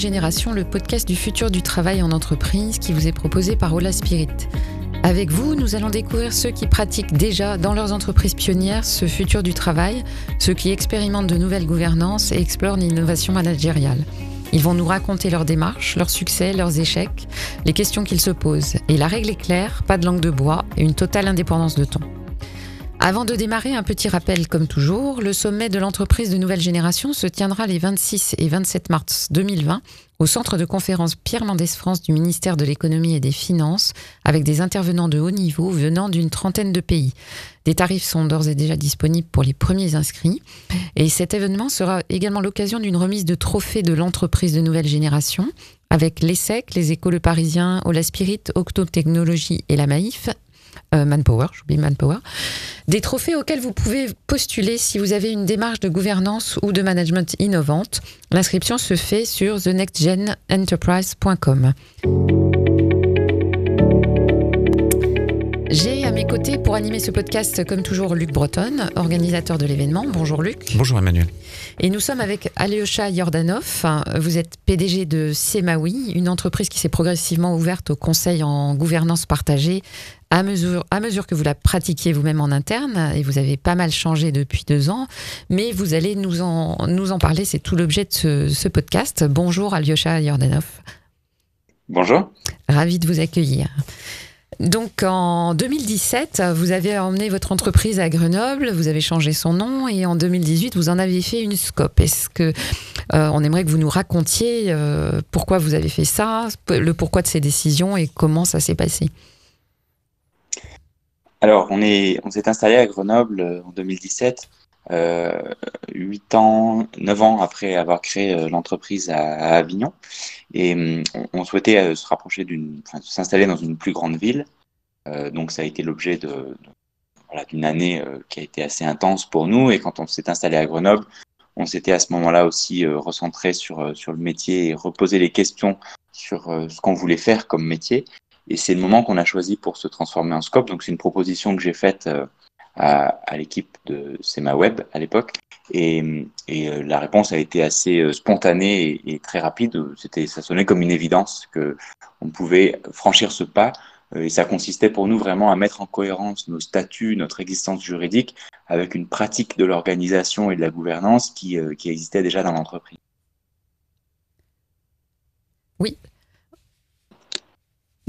génération, le podcast du futur du travail en entreprise qui vous est proposé par Ola Spirit. Avec vous, nous allons découvrir ceux qui pratiquent déjà dans leurs entreprises pionnières ce futur du travail, ceux qui expérimentent de nouvelles gouvernances et explorent l'innovation managériale. Ils vont nous raconter leurs démarches, leurs succès, leurs échecs, les questions qu'ils se posent. Et la règle est claire, pas de langue de bois et une totale indépendance de ton. Avant de démarrer, un petit rappel comme toujours, le sommet de l'entreprise de nouvelle génération se tiendra les 26 et 27 mars 2020 au centre de conférence Pierre Mendès France du ministère de l'économie et des finances avec des intervenants de haut niveau venant d'une trentaine de pays. Des tarifs sont d'ores et déjà disponibles pour les premiers inscrits et cet événement sera également l'occasion d'une remise de trophées de l'entreprise de nouvelle génération avec l'ESSEC, les écoles parisiens, Ola Spirit, Octo et la Maïf euh, Manpower, j'oublie Manpower, des trophées auxquels vous pouvez postuler si vous avez une démarche de gouvernance ou de management innovante. L'inscription se fait sur thenextgenenterprise.com. J'ai à mes côtés pour animer ce podcast, comme toujours, Luc Breton, organisateur de l'événement. Bonjour Luc. Bonjour Emmanuel. Et nous sommes avec Alyosha Yordanov. Vous êtes PDG de Semawi, une entreprise qui s'est progressivement ouverte au conseil en gouvernance partagée à mesure, à mesure que vous la pratiquiez vous-même en interne, et vous avez pas mal changé depuis deux ans, mais vous allez nous en, nous en parler, c'est tout l'objet de ce, ce, podcast. Bonjour Alyosha Yordanov. Bonjour. Ravi de vous accueillir. Donc en 2017, vous avez emmené votre entreprise à Grenoble, vous avez changé son nom et en 2018, vous en avez fait une scope. Est-ce que euh, on aimerait que vous nous racontiez euh, pourquoi vous avez fait ça, le pourquoi de ces décisions et comment ça s'est passé? Alors, on est, on s'est installé à Grenoble euh, en 2017, euh, 8 ans, 9 ans après avoir créé euh, l'entreprise à, Avignon. Et hum, on, souhaitait euh, se rapprocher d'une, enfin, s'installer dans une plus grande ville. Donc, ça a été l'objet de, de voilà, d'une année qui a été assez intense pour nous. Et quand on s'est installé à Grenoble, on s'était à ce moment-là aussi recentré sur, sur le métier et reposé les questions sur ce qu'on voulait faire comme métier. Et c'est le moment qu'on a choisi pour se transformer en scope. Donc c'est une proposition que j'ai faite euh, à, l'équipe de SemaWeb à l'époque. Et, euh, la réponse a été assez euh, spontanée et, très rapide. C'était, ça sonnait comme une évidence que on pouvait franchir ce pas. Et ça consistait pour nous vraiment à mettre en cohérence nos statuts, notre existence juridique avec une pratique de l'organisation et de la gouvernance qui existait déjà dans l'entreprise. Oui,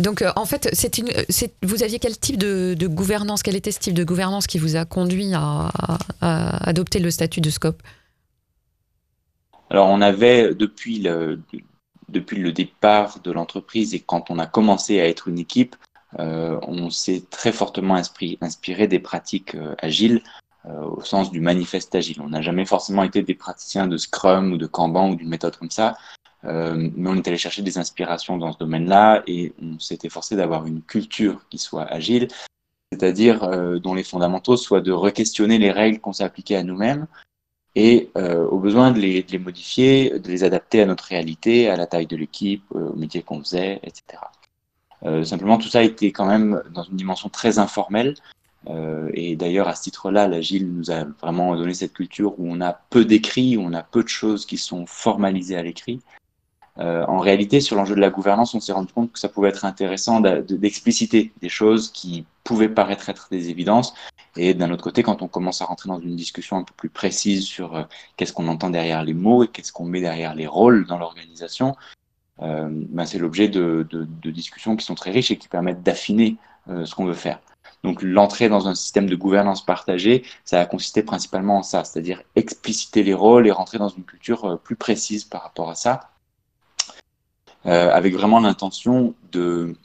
donc, euh, en fait, une, vous aviez quel type de, gouvernance Quel était ce type de gouvernance qui vous a conduit à, adopter le statut de scope? Alors, on avait, depuis le, départ de l'entreprise et quand on a commencé à être une équipe, euh, on s'est très fortement inspiré, des pratiques euh, agiles euh, au sens du manifeste agile. On n'a jamais forcément été des praticiens de Scrum ou de Kanban ou d'une méthode comme ça. Euh, mais on est allé chercher des inspirations dans ce domaine-là et on s'est efforcé d'avoir une culture qui soit agile, c'est-à-dire euh, dont les fondamentaux soient de re-questionner les règles qu'on s'est appliquées à nous-mêmes et euh, au besoin de les, modifier, de les adapter à notre réalité, à la taille de l'équipe, au métier qu'on faisait, etc. Simplement, tout ça a été quand même dans une dimension très informelle. Et d'ailleurs, à ce titre-là, l'agile nous a vraiment donné cette culture où on a peu d'écrits, où on a peu de choses qui sont formalisées à l'écrit. Euh, en réalité, sur l'enjeu de la gouvernance, on s'est rendu compte que ça pouvait être intéressant d'expliciter des choses qui pouvaient paraître être des évidences. Et d'un autre côté, quand on commence à rentrer dans une discussion un peu plus précise sur euh, qu'est-ce qu'on entend derrière les mots et qu'est-ce qu'on met derrière les rôles dans l'organisation, euh, ben c'est l'objet de, discussions qui sont très riches et qui permettent d'affiner ce qu'on veut faire. Donc l'entrée dans un système de gouvernance partagée, ça a consisté principalement en ça, c'est-à-dire expliciter les rôles et rentrer dans une culture plus précise par rapport à ça avec vraiment l'intention de,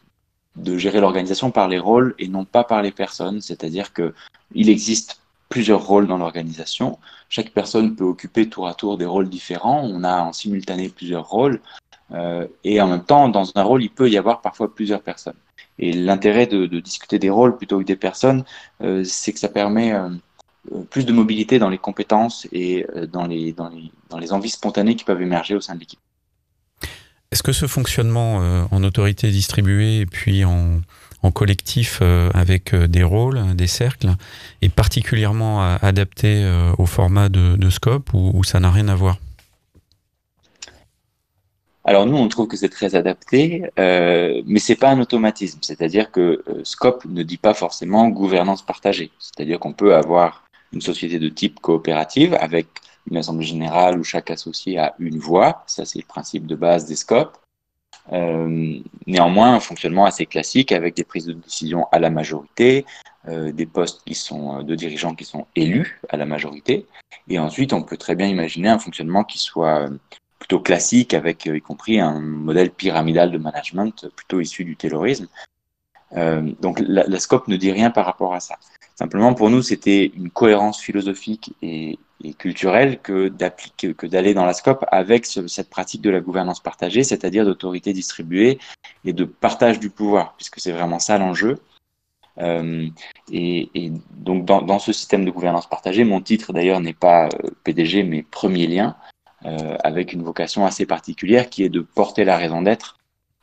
gérer l'organisation par les rôles et non pas par les personnes. C'est-à-dire que il existe plusieurs rôles dans l'organisation. Chaque personne peut occuper tour à tour des rôles différents. On a en simultané plusieurs rôles. Euh, et en même temps, dans un rôle, il peut y avoir parfois plusieurs personnes. Et l'intérêt de, discuter des rôles plutôt que des personnes, euh, c'est que ça permet euh, plus de mobilité dans les compétences et euh, dans les, dans, les, dans les envies spontanées qui peuvent émerger au sein de l'équipe. Est-ce que ce fonctionnement euh, en autorité distribuée et puis en, collectif euh, avec euh, des rôles, des cercles, est particulièrement adapté au format de, scope ou, ça n'a rien à voir? Alors nous, on trouve que c'est très adapté, mais c'est pas un automatisme. C'est-à-dire que Scope ne dit pas forcément gouvernance partagée. C'est-à-dire qu'on peut avoir une société de type coopérative avec une assemblée générale où chaque associé a une voix. Ça, c'est le principe de base des Scopes. Euh, néanmoins, un fonctionnement assez classique avec des prises de décision à la majorité, euh, des postes qui sont euh, de dirigeants qui sont élus à la majorité, et ensuite on peut très bien imaginer un fonctionnement qui soit plutôt classique, avec y compris un modèle pyramidal de management plutôt issu du taylorisme. Euh, donc la, la, scope ne dit rien par rapport à ça. Simplement pour nous, c'était une cohérence philosophique et, et culturelle que d'appliquer, que d'aller dans la scope avec ce, cette pratique de la gouvernance partagée, c'est-à-dire d'autorité distribuée et de partage du pouvoir, puisque c'est vraiment ça l'enjeu. Euh, et, donc dans, ce système de gouvernance partagée, mon titre d'ailleurs n'est pas euh, PDG mais premier lien, euh, avec une vocation assez particulière qui est de porter la raison d'être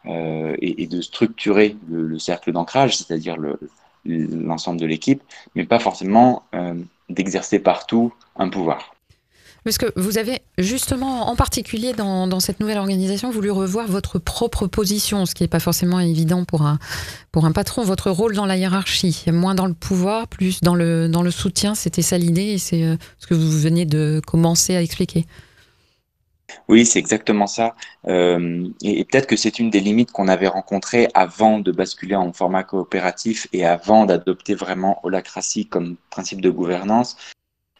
et, de structurer le, le cercle d'ancrage, c'est-à-dire l'ensemble de l'équipe, mais pas forcément d'exercer partout un pouvoir. Parce que vous avez justement, en particulier dans, cette nouvelle organisation, voulu revoir votre propre position, ce qui n'est pas forcément évident pour un, pour un patron. Votre rôle dans la hiérarchie, moins dans le pouvoir, plus dans le, dans le soutien, c'était ça l'idée et c'est euh, ce que vous venez de commencer à expliquer. Oui, c'est exactement ça. Euh, et, peut-être que c'est une des limites qu'on avait rencontrées avant de basculer en format coopératif et avant d'adopter vraiment holacratie comme principe de gouvernance.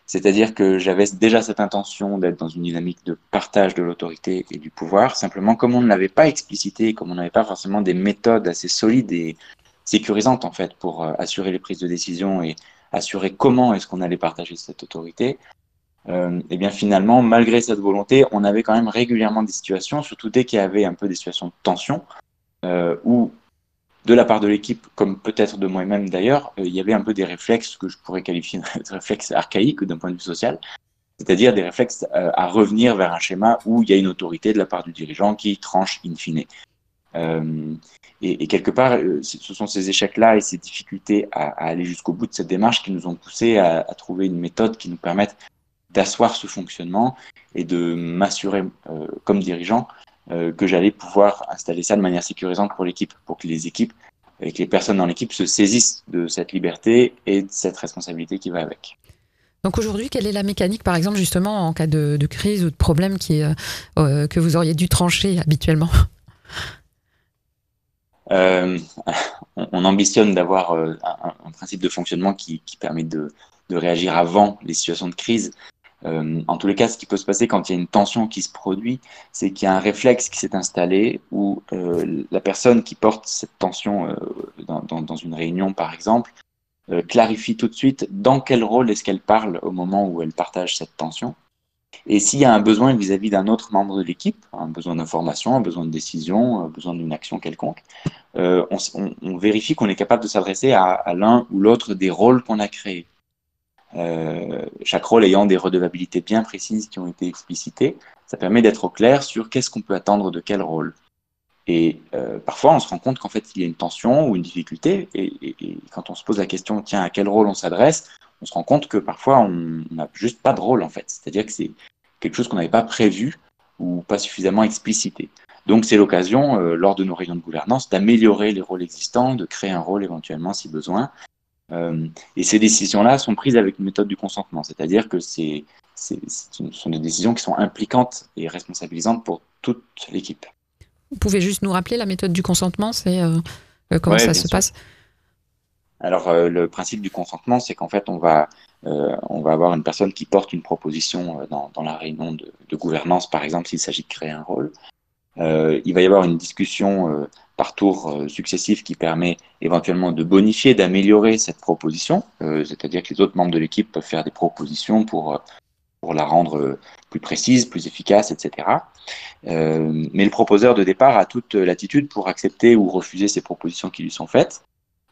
C'est-à-dire que j'avais déjà cette intention d'être dans une dynamique de partage de l'autorité et du pouvoir. Simplement, comme on ne l'avait pas explicité, comme on n'avait pas forcément des méthodes assez solides et sécurisantes en fait pour euh, assurer les prises de décision et assurer comment est-ce qu'on allait partager cette autorité, euh, et bien finalement, malgré cette volonté, on avait quand même régulièrement des situations, surtout dès qu'il y avait un peu des situations de tension, euh, où de la part de l'équipe, comme peut-être de moi-même d'ailleurs, euh, il y avait un peu des réflexes que je pourrais qualifier de réflexes archaïques d'un point de vue social, c'est-à-dire des réflexes à revenir vers un schéma où il y a une autorité de la part du dirigeant qui tranche in fine. Et, et, quelque part, ce sont ces échecs-là et ces difficultés à, aller jusqu'au bout de cette démarche qui nous ont poussé à, à trouver une méthode qui nous permette d'asseoir ce fonctionnement et de m'assurer euh, comme dirigeant euh, que j'allais pouvoir installer ça de manière sécurisante pour l'équipe, pour que les équipes et que les personnes dans l'équipe se saisissent de cette liberté et de cette responsabilité qui va avec. Donc aujourd'hui, quelle est la mécanique, par exemple, justement, en cas de, de crise ou de problème qui, euh, que vous auriez dû trancher habituellement? Euh, on, ambitionne d'avoir un, un, principe de fonctionnement qui, qui permet de, de, réagir avant les situations de crise. Euh, en tous les cas, ce qui peut se passer quand il y a une tension qui se produit, c'est qu'il y a un réflexe qui s'est installé où euh, la personne qui porte cette tension euh, dans, une réunion, par exemple, clarifie tout de suite dans quel rôle est-ce qu'elle parle au moment où elle partage cette tension. Et s'il y a un besoin vis-à-vis d'un autre membre de l'équipe, un besoin d'information, un besoin de décision, un besoin d'une action quelconque, on, on, on, vérifie qu'on est capable de s'adresser à, à l'un ou l'autre des rôles qu'on a créés. Euh, chaque rôle ayant des redevabilités bien précises qui ont été explicitées, ça permet d'être au clair sur qu'est-ce qu'on peut attendre de quel rôle. Et euh, parfois, on se rend compte qu'en fait, il y a une tension ou une difficulté, et, quand on se pose la question, tiens, à quel rôle on s'adresse, on se rend compte que parfois, on n'a juste pas de rôle, en fait. C'est-à-dire que c'est quelque chose qu'on n'avait pas prévu ou pas suffisamment explicité. Donc, c'est l'occasion, euh, lors de nos réunions de gouvernance, d'améliorer les rôles existants, de créer un rôle éventuellement si besoin, euh, et ces décisions-là sont prises avec une méthode du consentement, c'est-à-dire que c'est, ce sont des décisions qui sont impliquantes et responsabilisantes pour toute l'équipe. Vous pouvez juste nous rappeler la méthode du consentement, c'est euh, euh comment ouais, ça se sûr. passe? Alors euh, le principe du consentement, c'est qu'en fait on va on va avoir une personne qui porte une proposition dans, dans la réunion de, de, gouvernance, par exemple, s'il s'agit de créer un rôle. il va y avoir une discussion par tour euh, successif qui permet éventuellement de bonifier, d'améliorer cette proposition, euh, c'est-à-dire que les autres membres de l'équipe peuvent faire des propositions pour, euh, pour la rendre plus précise, plus efficace, etc. Mais le proposeur de départ a toute latitude pour accepter ou refuser ces propositions qui lui sont faites.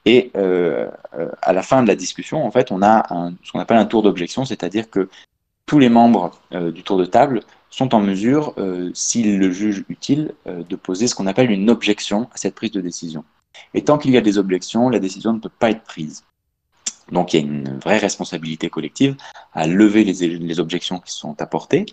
Et à la fin de la discussion, en fait, on a ce qu'on appelle un tour d'objection, c'est-à-dire que tous les membres du tour de table sont en mesure, euh, s'ils le jugent utile, euh, de poser ce qu'on appelle une objection à cette prise de décision. Et tant qu'il y a des objections, la décision ne peut pas être prise. Donc il y a une vraie responsabilité collective à lever les, objections qui sont apportées.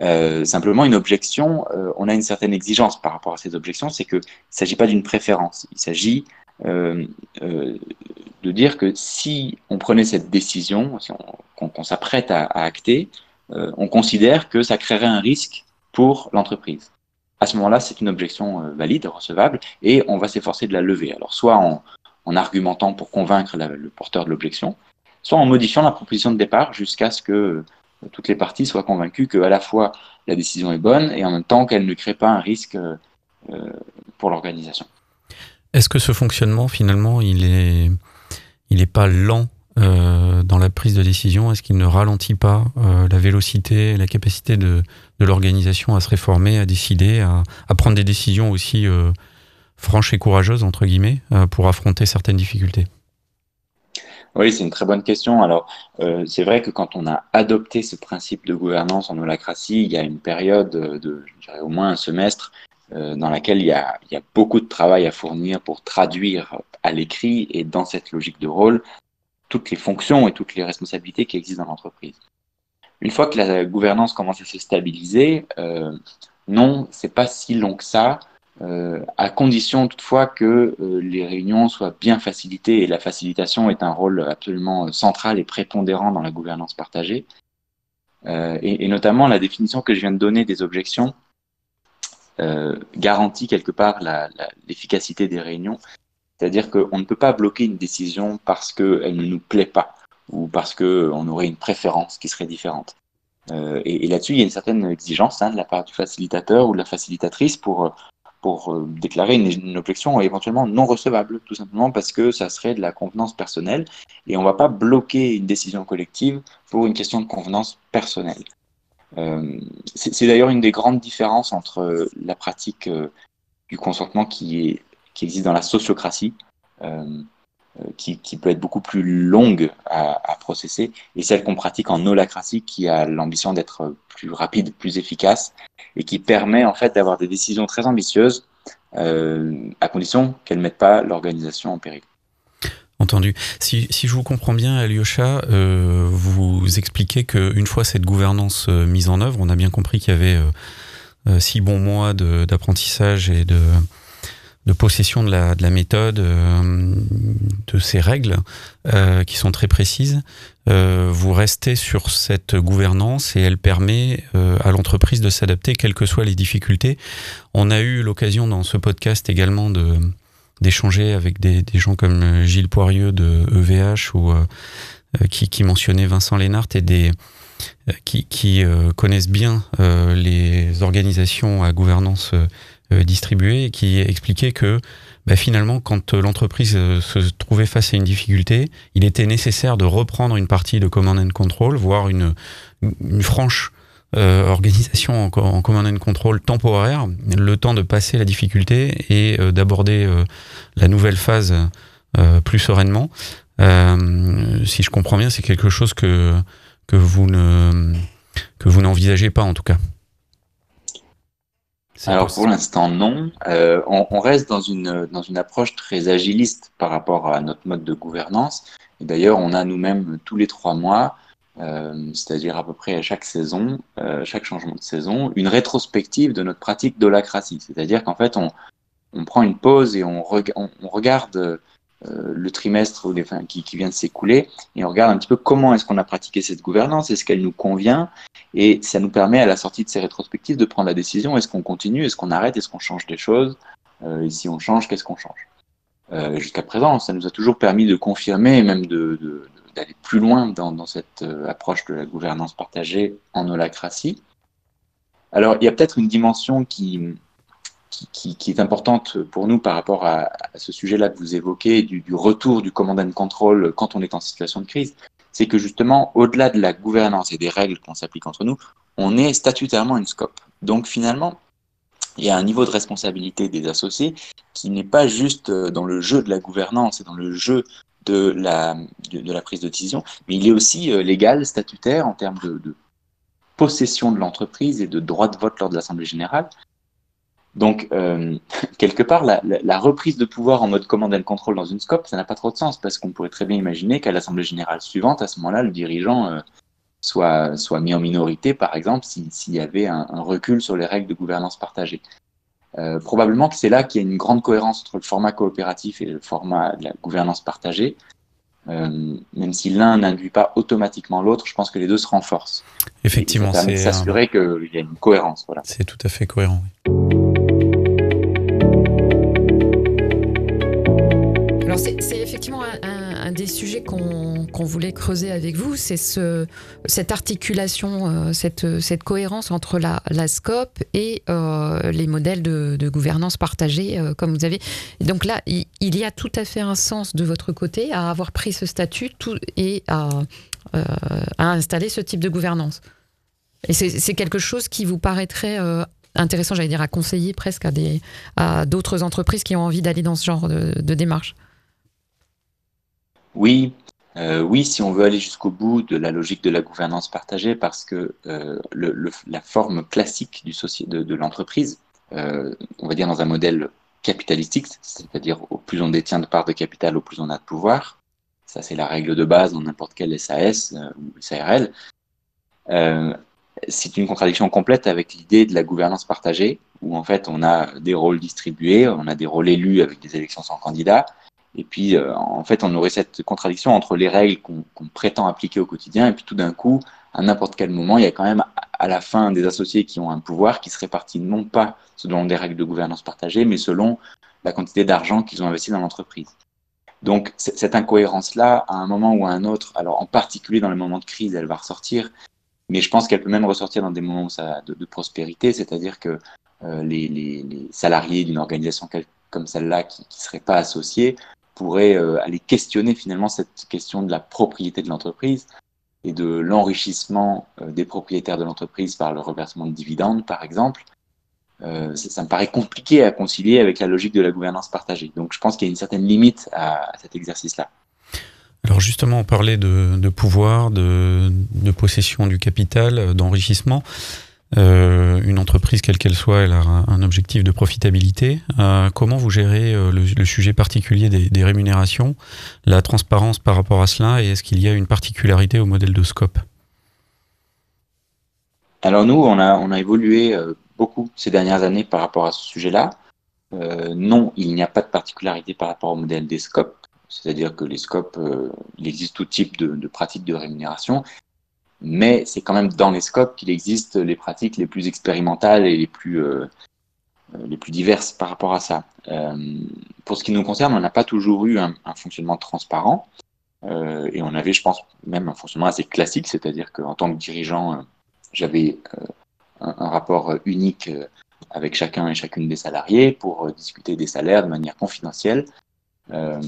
Euh, simplement, une objection, on a une certaine exigence par rapport à ces objections, c'est qu'il ne s'agit pas d'une préférence, il s'agit de dire que si on prenait cette décision, si qu'on s'apprête à, acter, on considère que ça créerait un risque pour l'entreprise. À ce moment-là, c'est une objection valide, recevable, et on va s'efforcer de la lever. Alors, soit en, en argumentant pour convaincre le porteur de l'objection, soit en modifiant la proposition de départ jusqu'à ce que toutes les parties soient convaincues que à la fois la décision est bonne et en même temps qu'elle ne crée pas un risque euh, pour l'organisation. Est-ce que ce fonctionnement finalement il il n'est pas lent euh, dans la prise de décision Est-ce qu'il ne ralentit pas euh, la vélocité, la capacité de, l'organisation à se réformer, à décider, à, prendre des décisions aussi euh, franches et courageuses entre guillemets pour affronter certaines difficultés? Oui, c'est une très bonne question. Alors, c'est vrai que quand on a adopté ce principe de gouvernance en holacratie, il y a une période de, je dirais, au moins un semestre, dans laquelle il y, a, beaucoup de travail à fournir pour traduire à l'écrit et dans cette logique de rôle toutes les fonctions et toutes les responsabilités qui existent dans l'entreprise. Une fois que la gouvernance commence à se stabiliser, euh, non, c'est pas si long que ça. Euh, à condition toutefois que euh, les réunions soient bien facilitées et la facilitation est un rôle absolument euh, central et prépondérant dans la gouvernance partagée. Et, notamment la définition que je viens de donner des objections garantit quelque part l'efficacité des réunions. C'est-à-dire qu'on ne peut pas bloquer une décision parce qu'elle ne nous plaît pas ou parce qu'on aurait une préférence qui serait différente. Euh, et, là-dessus, il y a une certaine exigence hein, de la part du facilitateur ou de la facilitatrice pour euh, déclarer une, objection éventuellement non recevable, tout simplement parce que ça serait de la convenance personnelle et on ne va pas bloquer une décision collective pour une question de convenance personnelle. Euh, C'est d'ailleurs une des grandes différences entre la pratique du consentement qui, est, qui existe dans la sociocratie, euh, euh, qui, peut être beaucoup plus longue à, processer, et celle qu'on pratique en holacratie qui a l'ambition d'être plus rapide, plus efficace, et qui permet en fait d'avoir des décisions très ambitieuses, euh, à condition qu'elles ne mettent pas l'organisation en péril. Entendu. Si, si, je vous comprends bien, Alyosha, vous expliquez qu'une fois cette gouvernance mise en œuvre, on a bien compris qu'il y avait six bons mois d'apprentissage et de, de possession de la, de la méthode, euh, de ces règles euh, qui sont très précises. Euh, vous restez sur cette gouvernance et elle permet euh, à l'entreprise de s'adapter quelles que soient les difficultés. On a eu l'occasion dans ce podcast également de d'échanger avec des, des, gens comme Gilles Poirieux de EVH ou qui, qui mentionnait Vincent Lénart et des qui, qui connaissent bien les organisations à gouvernance distribué et qui expliquait que bah, finalement, quand l'entreprise euh, se trouvait face à une difficulté, il était nécessaire de reprendre une partie de command and control, voire une, franche euh, organisation en, command and control temporaire, le temps de passer la difficulté et euh, d'aborder euh, la nouvelle phase euh, plus sereinement. si je comprends bien, c'est quelque chose que que vous ne que vous n'envisagez pas en tout cas. Alors pour l'instant non. Euh, on, on, reste dans une, dans une approche très agiliste par rapport à notre mode de gouvernance. Et d'ailleurs, on a nous-mêmes tous les trois mois, euh, c'est-à-dire à peu près à chaque saison, euh, chaque changement de saison, une rétrospective de notre pratique d'holacratie. C'est-à-dire qu'en fait, on, on prend une pause et on, reg on, on regarde euh, le trimestre qui, vient de s'écouler et on regarde un petit peu comment est-ce qu'on a pratiqué cette gouvernance, est-ce qu'elle nous convient et ça nous permet à la sortie de ces rétrospectives de prendre la décision est-ce qu'on continue, est-ce qu'on arrête, est-ce qu'on change des choses euh, et si on change, qu'est-ce qu'on change? Euh, Jusqu'à présent, ça nous a toujours permis de confirmer et même d'aller plus loin dans, dans cette euh, approche de la gouvernance partagée en holacratie. Alors, il y a peut-être une dimension qui, qui, est importante pour nous par rapport à, ce sujet-là que vous évoquez, du, retour du command and control quand on est en situation de crise, c'est que justement, au-delà de la gouvernance et des règles qu'on s'applique entre nous, on est statutairement une scope. Donc finalement, il y a un niveau de responsabilité des associés qui n'est pas juste dans le jeu de la gouvernance et dans le jeu de la, prise de décision, mais il est aussi légal, statutaire en termes de possession de l'entreprise et de droit de vote lors de l'Assemblée générale. Donc, euh, quelque part, la, la, la, reprise de pouvoir en mode command and control dans une scope, ça n'a pas trop de sens parce qu'on pourrait très bien imaginer qu'à l'Assemblée générale suivante, à ce moment-là, le dirigeant euh, soit, soit mis en minorité, par exemple, s'il y avait un, recul sur les règles de gouvernance partagée. Euh, probablement que c'est là qu'il y a une grande cohérence entre le format coopératif et le format de la gouvernance partagée. Euh, même si l'un n'induit pas automatiquement l'autre, je pense que les deux se renforcent. Effectivement, c'est s'assurer qu'il y a une cohérence. Voilà. C'est tout à fait cohérent. C'est effectivement un des sujets qu'on voulait creuser avec vous, c'est ce, cette articulation, euh, cette, cohérence entre la, la SCOP et euh, les modèles de, gouvernance partagée, euh, comme vous avez. donc là, il, y a tout à fait un sens de votre côté à avoir pris ce statut tout, et à, installer ce type de gouvernance. Et c'est quelque chose qui vous paraîtrait intéressant, j'allais dire, à conseiller presque à d'autres entreprises qui ont envie d'aller dans ce genre de démarche. Oui, euh, oui, si on veut aller jusqu'au bout de la logique de la gouvernance partagée, parce que euh, la forme classique de l'entreprise, euh, on va dire dans un modèle capitalistique, c'est-à-dire au plus on détient de parts de capital, au plus on a de pouvoir. Ça, c'est la règle de base dans n'importe quel SAS ou SARL. c'est une contradiction complète avec l'idée de la gouvernance partagée, où en fait on a des rôles distribués, on a des rôles élus avec des élections sans candidat, et puis, euh, en fait, on aurait cette contradiction entre les règles qu'on prétend appliquer au quotidien, et puis tout d'un coup, à n'importe quel moment, il y a quand même à la fin des associés qui ont un pouvoir qui se répartit non pas selon des règles de gouvernance partagée, mais selon la quantité d'argent qu'ils ont investi dans l'entreprise. Donc, cette incohérence-là, à un moment ou à un autre, alors en particulier dans les moments de crise, elle va ressortir, mais je pense qu'elle peut même ressortir dans des moments de, prospérité, c'est-à-dire que euh, les, salariés d'une organisation comme celle-là qui ne seraient pas associés pourrait euh, aller questionner finalement cette question de la propriété de l'entreprise et de l'enrichissement euh, des propriétaires de l'entreprise par le reversement de dividendes, par exemple. Euh, ça, me paraît compliqué à concilier avec la logique de la gouvernance partagée. Donc je pense qu'il y a une certaine limite à, cet exercice-là. Alors justement, on parlait de, pouvoir, de, possession du capital, d'enrichissement. Euh, une entreprise, quelle qu'elle soit, elle a un, objectif de profitabilité. Euh, comment vous gérez euh, le, sujet particulier des, rémunérations, la transparence par rapport à cela, et est-ce qu'il y a une particularité au modèle de scope? Alors nous, on a, évolué beaucoup ces dernières années par rapport à ce sujet-là. non, il n'y a pas de particularité par rapport au modèle des scopes. C'est-à-dire que les scopes, il existe tout type de pratiques de rémunération mais c'est quand même dans les scopes qu'il existe les pratiques les plus expérimentales et les plus, euh, euh, les plus diverses par rapport à ça. Euh, pour ce qui nous concerne, on n'a pas toujours eu un, fonctionnement transparent et on avait, je pense, même un fonctionnement assez classique, c'est-à-dire qu'en tant que dirigeant, j'avais un, rapport unique avec chacun et chacune des salariés pour discuter des salaires de manière confidentielle. Euh,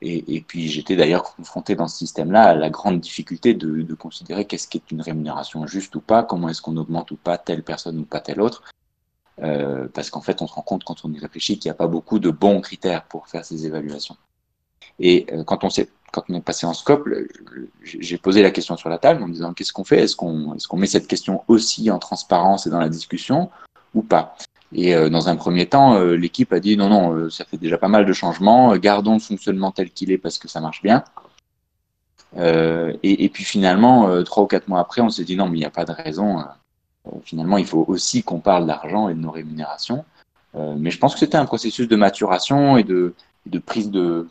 et, puis j'étais d'ailleurs confronté dans ce système-là à la grande difficulté de, considérer qu'est-ce qui est une rémunération juste ou pas, comment est-ce qu'on augmente ou pas telle personne ou pas telle autre. Euh, parce qu'en fait, on se rend compte quand on y réfléchit qu'il n'y a pas beaucoup de bons critères pour faire ces évaluations. Et euh, quand, on quand on est passé en scope, j'ai posé la question sur la table en me disant qu'est-ce qu'on fait? Est-ce qu'on est qu'on met cette question aussi en transparence et dans la discussion ou pas? Et euh, dans un premier temps, euh, l'équipe a dit non, non, euh, ça fait déjà pas mal de changements, gardons le fonctionnement tel qu'il est parce que ça marche bien. Et, et, puis finalement, trois ou quatre mois après, on s'est dit non, mais il n'y a pas de raison. finalement, il faut aussi qu'on parle d'argent et de nos rémunérations. mais je pense que c'était un processus de maturation et de, de prise de,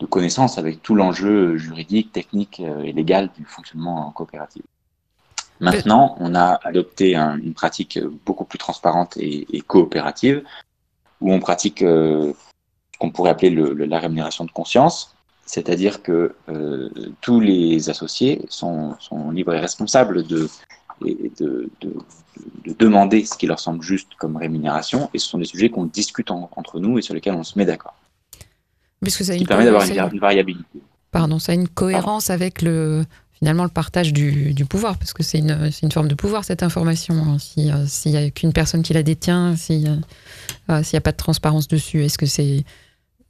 de connaissance avec tout l'enjeu juridique, technique et légal du fonctionnement coopératif. Maintenant, on a adopté une pratique beaucoup plus transparente et, coopérative, où on pratique euh, ce qu'on pourrait appeler la rémunération de conscience, c'est-à-dire que euh, tous les associés sont, libres et responsables de, de, demander ce qui leur semble juste comme rémunération, et ce sont des sujets qu'on discute entre nous et sur lesquels on se met d'accord. Ce qui permet d'avoir une, variabilité. Pardon, ça a une cohérence avec le, finalement le partage du, pouvoir, parce que c'est une, une, forme de pouvoir cette information. Hein. Euh, s'il n'y a qu'une personne qui la détient, s'il n'y a, a, pas de transparence dessus, est-ce que c'est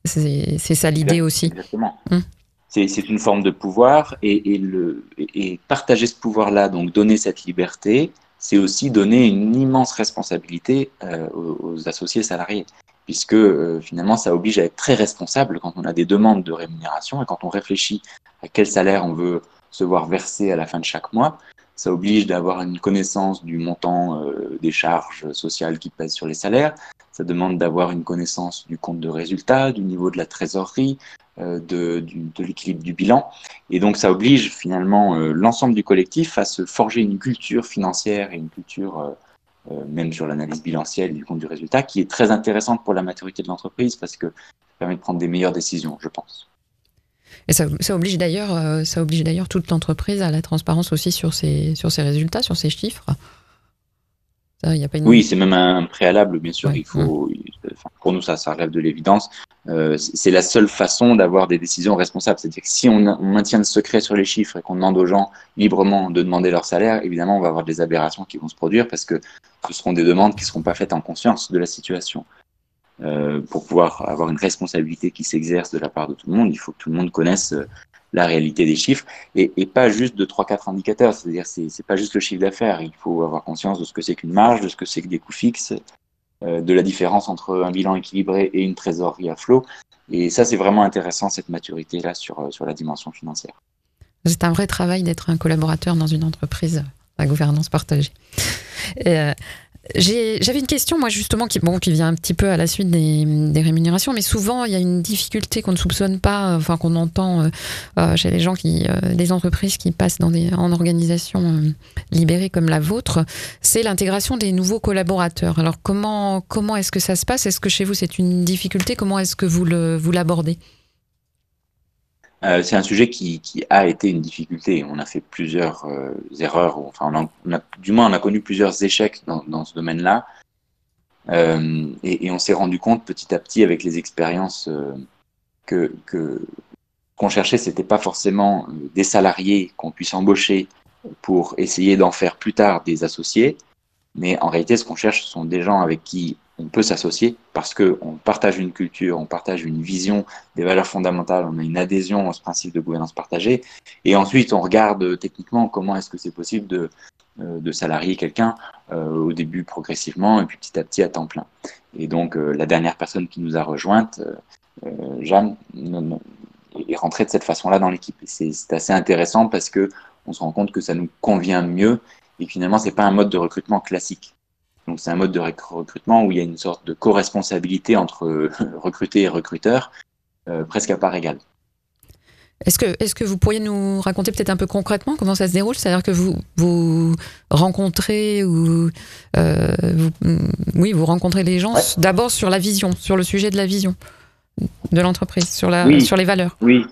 c'est ça l'idée aussi Exactement. Hum. c'est une forme de pouvoir et, et, le, et partager ce pouvoir-là, donc donner cette liberté, c'est aussi donner une immense responsabilité euh, aux, associés salariés, puisque euh, finalement ça oblige à être très responsable quand on a des demandes de rémunération et quand on réfléchit à quel salaire on veut se voir verser à la fin de chaque mois, Ça oblige d'avoir une connaissance du montant des charges sociales qui pèsent sur les salaires. Ça demande d'avoir une connaissance du compte de résultat, du niveau de la trésorerie, de, de l'équilibre du bilan. Et donc, ça oblige finalement l'ensemble du collectif à se forger une culture financière et une culture euh, même sur l'analyse bilancielle du compte du résultat, qui est très intéressante pour la maturité de l'entreprise parce que ça permet de prendre des meilleures décisions, je pense. Et ça, oblige d'ailleurs, euh, ça oblige d'ailleurs toute l'entreprise à la transparence aussi sur ses, sur ses résultats, sur ses chiffres. Oui, c'est même un préalable, bien sûr. il faut, pour nous, ça, ça relève de l'évidence. Euh, c'est la seule façon d'avoir des décisions responsables. C'est-à-dire que si on, maintient le secret sur les chiffres et qu'on demande aux gens librement de demander leur salaire, évidemment, on va avoir des aberrations qui vont se produire parce que ce seront des demandes qui ne seront pas faites en conscience de la situation. Euh, pour pouvoir avoir une responsabilité qui s'exerce de la part de tout le monde, il faut que tout le monde connaisse euh, la réalité des chiffres et, pas juste de 3-4 indicateurs. C'est-à-dire, c'est, c'est pas juste le chiffre d'affaires. Il faut avoir conscience de ce que c'est qu'une marge, de ce que c'est que des coûts fixes, euh, de la différence entre un bilan équilibré et une trésorerie à flot. Et ça, c'est vraiment intéressant, cette maturité-là sur, sur la dimension financière. C'est un vrai travail d'être un collaborateur dans une entreprise à gouvernance partagée. J'avais une question, moi, justement, qui, bon, qui vient un petit peu à la suite des, rémunérations, mais souvent, il y a une difficulté qu'on ne soupçonne pas, enfin, qu'on entend euh, euh, chez les gens qui, des entreprises qui passent dans des, en organisations libérées comme la vôtre, c'est l'intégration des nouveaux collaborateurs. Alors, comment, comment est-ce que ça se passe? Est-ce que chez vous, c'est une difficulté? Comment est-ce que vous l'abordez? Euh, c'est un sujet qui, a été une difficulté. On a fait plusieurs euh, erreurs, enfin, du moins, on a connu plusieurs échecs dans, ce domaine-là. Euh, et, on s'est rendu compte petit à petit avec les expériences que qu'on cherchait, c'était pas forcément des salariés qu'on puisse embaucher pour essayer d'en faire plus tard des associés, mais en réalité, ce qu'on cherche, ce sont des gens avec qui on peut s'associer parce qu'on partage une culture, on partage une vision des valeurs fondamentales, on a une adhésion à ce principe de gouvernance partagée. Et ensuite, on regarde euh, techniquement comment est-ce que c'est possible de, euh, de salarier quelqu'un euh, au début progressivement et puis petit à petit à temps plein. Et donc, la dernière personne qui nous a rejointe, Jeanne, est rentrée de cette façon-là dans l'équipe. C'est assez intéressant parce que on se rend compte que ça nous convient mieux et finalement, c'est pas un mode de recrutement classique. Donc c'est un mode de recrutement où il y a une sorte de co-responsabilité entre euh, recruté et recruteur, euh, presque à part égale. Est-ce que, est que vous pourriez nous raconter peut-être un peu concrètement comment ça se déroule? C'est-à-dire que vous, vous rencontrez ou euh, oui, vous rencontrez les gens d'abord sur la vision, sur le sujet de la vision de l'entreprise, sur, la, sur les valeurs. Oui,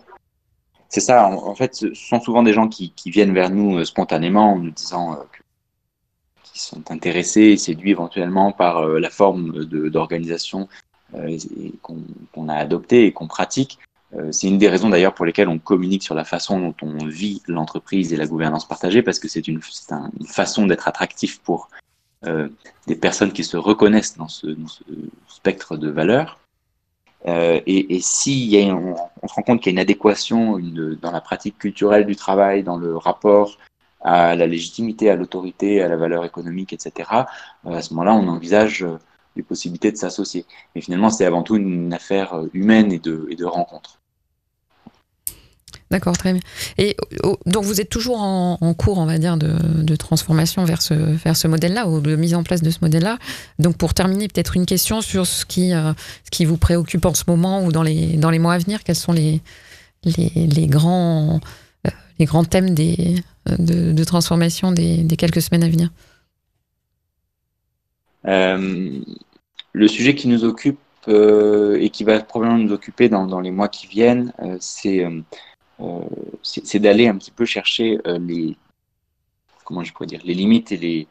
c'est ça. En, fait, ce sont souvent des gens qui, viennent vers nous spontanément en nous disant que qui sont intéressés séduits éventuellement par euh, la forme d'organisation euh, qu'on a adoptée et qu'on pratique. Euh, c'est une des raisons d'ailleurs pour lesquelles on communique sur la façon dont on vit l'entreprise et la gouvernance partagée, parce que c'est une, une, façon d'être attractif pour des personnes qui se reconnaissent dans ce, spectre de valeurs. Et, et si y a, on, on, se rend compte qu'il y a une adéquation une, dans la pratique culturelle du travail, dans le rapport à la légitimité, à l'autorité, à la valeur économique, etc., euh, à ce moment-là, on envisage euh, les possibilités de s'associer. Mais finalement, c'est avant tout une affaire euh, humaine et de, et de rencontre. D'accord, très bien. Et donc vous êtes toujours en, cours, on va dire, de, transformation vers ce, vers ce modèle-là, ou de mise en place de ce modèle-là. Donc pour terminer, peut-être une question sur ce qui, ce qui vous préoccupe en ce moment ou dans les, dans les mois à venir. Quels sont les, les, les grands, les grands thèmes des, de, transformation des, quelques semaines à venir? Euh, Le sujet qui nous occupe euh, et qui va probablement nous occuper dans, les mois qui viennent, euh, c'est d'aller un petit peu chercher les comment je pourrais dire les limites et les,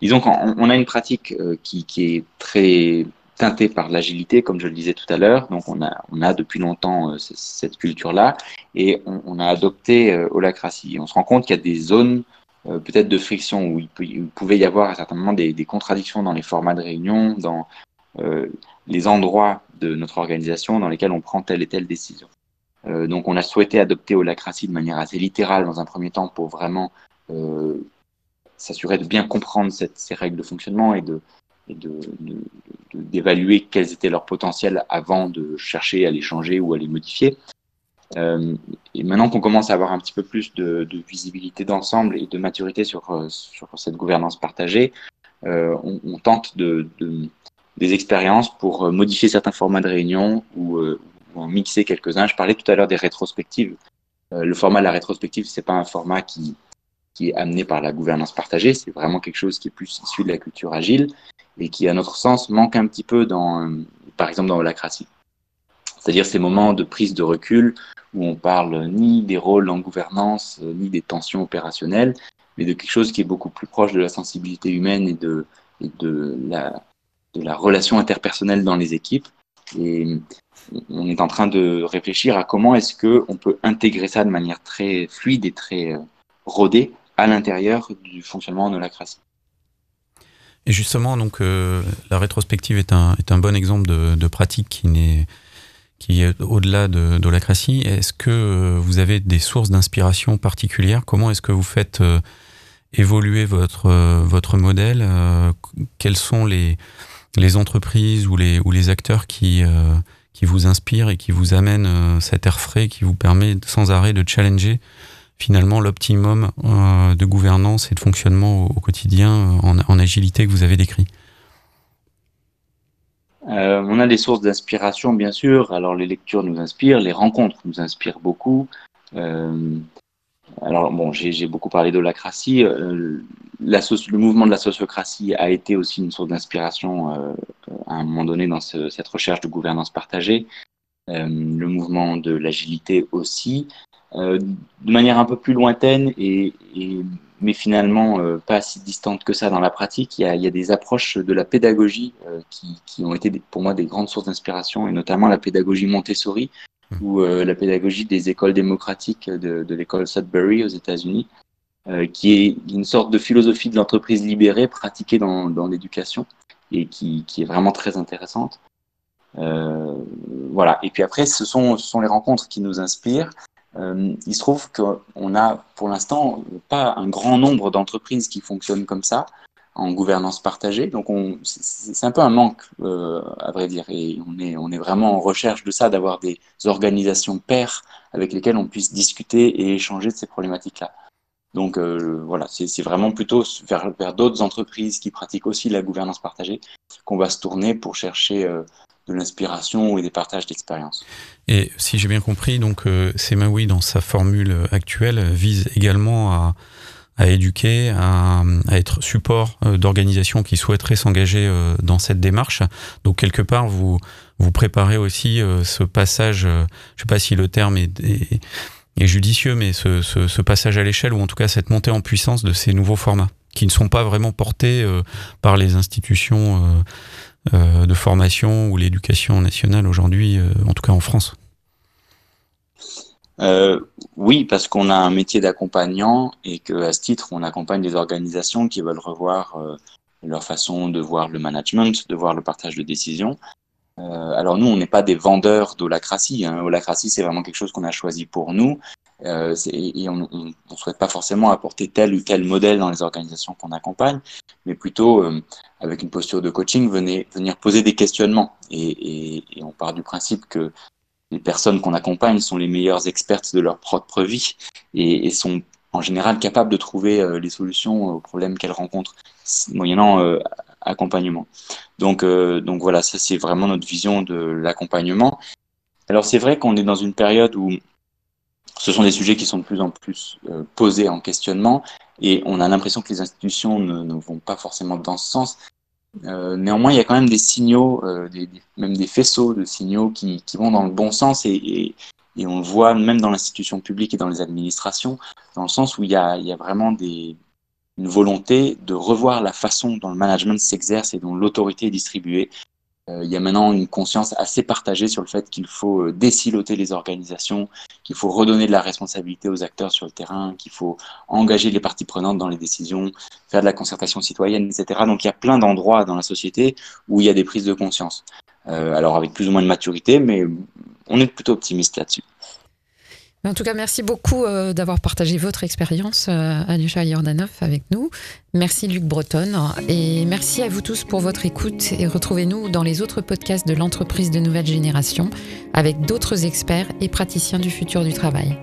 disons qu'on a une pratique qui, qui, est très teinté par l'agilité, comme je le disais tout à l'heure. Donc, on a, on a depuis longtemps euh, cette culture-là et on, a adopté euh, Holacracy. On se rend compte qu'il y a des zones euh, peut-être de friction où il, pouvait y avoir à certains moments des, des, contradictions dans les formats de réunion, dans les endroits de notre organisation dans lesquels on prend telle et telle décision. donc, on a souhaité adopter Holacracy de manière assez littérale dans un premier temps pour vraiment s'assurer de bien comprendre ces règles de fonctionnement et de, d'évaluer de, quels étaient leurs potentiels avant de chercher à les changer ou à les modifier. et maintenant qu'on commence à avoir un petit peu plus de, visibilité d'ensemble et de maturité sur, sur cette gouvernance partagée, on, on, tente de, de, des expériences pour modifier certains formats de réunion ou, ou en mixer quelques-uns. Je parlais tout à l'heure des rétrospectives. le format de la rétrospective, c'est pas un format qui, qui est amené par la gouvernance partagée. C'est vraiment quelque chose qui est plus issu de la culture agile et qui, à notre sens, manque un petit peu dans, par exemple, dans l'holacratie. C'est-à-dire ces moments de prise de recul où on parle ni des rôles en gouvernance, ni des tensions opérationnelles, mais de quelque chose qui est beaucoup plus proche de la sensibilité humaine et de, et de, la, de la relation interpersonnelle dans les équipes. Et on est en train de réfléchir à comment est-ce qu'on peut intégrer ça de manière très fluide et très euh, rodée à l'intérieur du fonctionnement de l'holacratie. Et justement, donc, euh, la rétrospective est un, est un bon exemple de, pratique qui, n'est, qui est au-delà de, de l'holacratie. Est-ce que euh, vous avez des sources d'inspiration particulières? Comment est-ce que vous faites évoluer votre, votre modèle? Quelles sont les, les entreprises ou les, acteurs qui, qui vous inspirent et qui vous amènent cet air frais qui vous permet sans arrêt de challenger finalement l'optimum euh, de gouvernance et de fonctionnement au, quotidien euh, en, agilité que vous avez décrit euh, On a des sources d'inspiration, bien sûr. Alors les lectures nous inspirent, les rencontres nous inspirent beaucoup. Alors bon, j'ai beaucoup parlé d'holacratie. le mouvement de la sociocratie a été aussi une source d'inspiration à un moment donné dans cette recherche de gouvernance partagée. le mouvement de l'agilité aussi. Euh, de manière un peu plus lointaine et, mais finalement euh, pas si distante que ça dans la pratique. Il y a, des approches de la pédagogie euh, qui, qui, ont été pour moi des grandes sources d'inspiration, et notamment la pédagogie Montessori. Ou la pédagogie des écoles démocratiques de, l'école Sudbury aux États-Unis, qui est une sorte de philosophie de l'entreprise libérée pratiquée dans, l'éducation et qui, est vraiment très intéressante. voilà. Et puis après, ce sont, les rencontres qui nous inspirent. Euh, il se trouve qu'on a pour l'instant pas un grand nombre d'entreprises qui fonctionnent comme ça en gouvernance partagée. Donc c'est un peu un manque, euh, à vrai dire. Et on est, vraiment en recherche de ça, d'avoir des organisations paires avec lesquelles on puisse discuter et échanger de ces problématiques-là. Donc euh, voilà, c'est vraiment plutôt vers, vers d'autres entreprises qui pratiquent aussi la gouvernance partagée qu'on va se tourner pour chercher de l'inspiration et des partages d'expériences. Et si j'ai bien compris, donc euh, Semawi, dans sa formule actuelle, vise également à, à éduquer, à, à, être support euh, d'organisations qui souhaiteraient s'engager euh, dans cette démarche. Donc quelque part, vous vous préparez aussi euh, ce passage, je ne sais pas si le terme est, est, est judicieux, mais ce, ce, ce passage à l'échelle, ou en tout cas cette montée en puissance de ces nouveaux formats, qui ne sont pas vraiment portés par les institutions de formation ou l'éducation nationale aujourd'hui, en tout cas en France euh, Oui, parce qu'on a un métier d'accompagnant et qu'à ce titre, on accompagne des organisations qui veulent revoir leur façon de voir le management, de voir le partage de décisions. alors nous, on n'est pas des vendeurs d'holacratie. Hein. Holacratie, c'est vraiment quelque chose qu'on a choisi pour nous. Euh, et on ne souhaite pas forcément apporter tel ou tel modèle dans les organisations qu'on accompagne, mais plutôt euh, avec une posture de coaching, venez, venir poser des questionnements. Et, et, et on part du principe que les personnes qu'on accompagne sont les meilleures expertes de leur propre vie et, sont en général capables de trouver euh, les solutions aux problèmes qu'elles rencontrent, moyennant euh, accompagnement. Donc, euh, donc voilà, ça c'est vraiment notre vision de l'accompagnement. Alors c'est vrai qu'on est dans une période où ce sont des sujets qui sont de plus en plus euh, posés en questionnement et on a l'impression que les institutions ne, vont pas forcément dans ce sens. Euh, néanmoins, il y a quand même des signaux, euh, des, même des faisceaux de signaux qui, qui vont dans le bon sens et, et, et on le voit même dans l'institution publique et dans les administrations, dans le sens où il y a, il y a vraiment des, une volonté de revoir la façon dont le management s'exerce et dont l'autorité est distribuée il y a maintenant une conscience assez partagée sur le fait qu'il faut euh, désiloter les organisations, qu'il faut redonner de la responsabilité aux acteurs sur le terrain, qu'il faut engager les parties prenantes dans les décisions, faire de la concertation citoyenne, etc. Donc il y a plein d'endroits dans la société où il y a des prises de conscience. Euh, alors avec plus ou moins de maturité, mais on est plutôt optimiste là-dessus. En tout cas, merci beaucoup euh, d'avoir partagé votre expérience, euh, Alyosha Yordanov, avec nous. Merci Luc Breton et merci à vous tous pour votre écoute et retrouvez-nous dans les autres podcasts de l'entreprise de nouvelle génération avec d'autres experts et praticiens du futur du travail.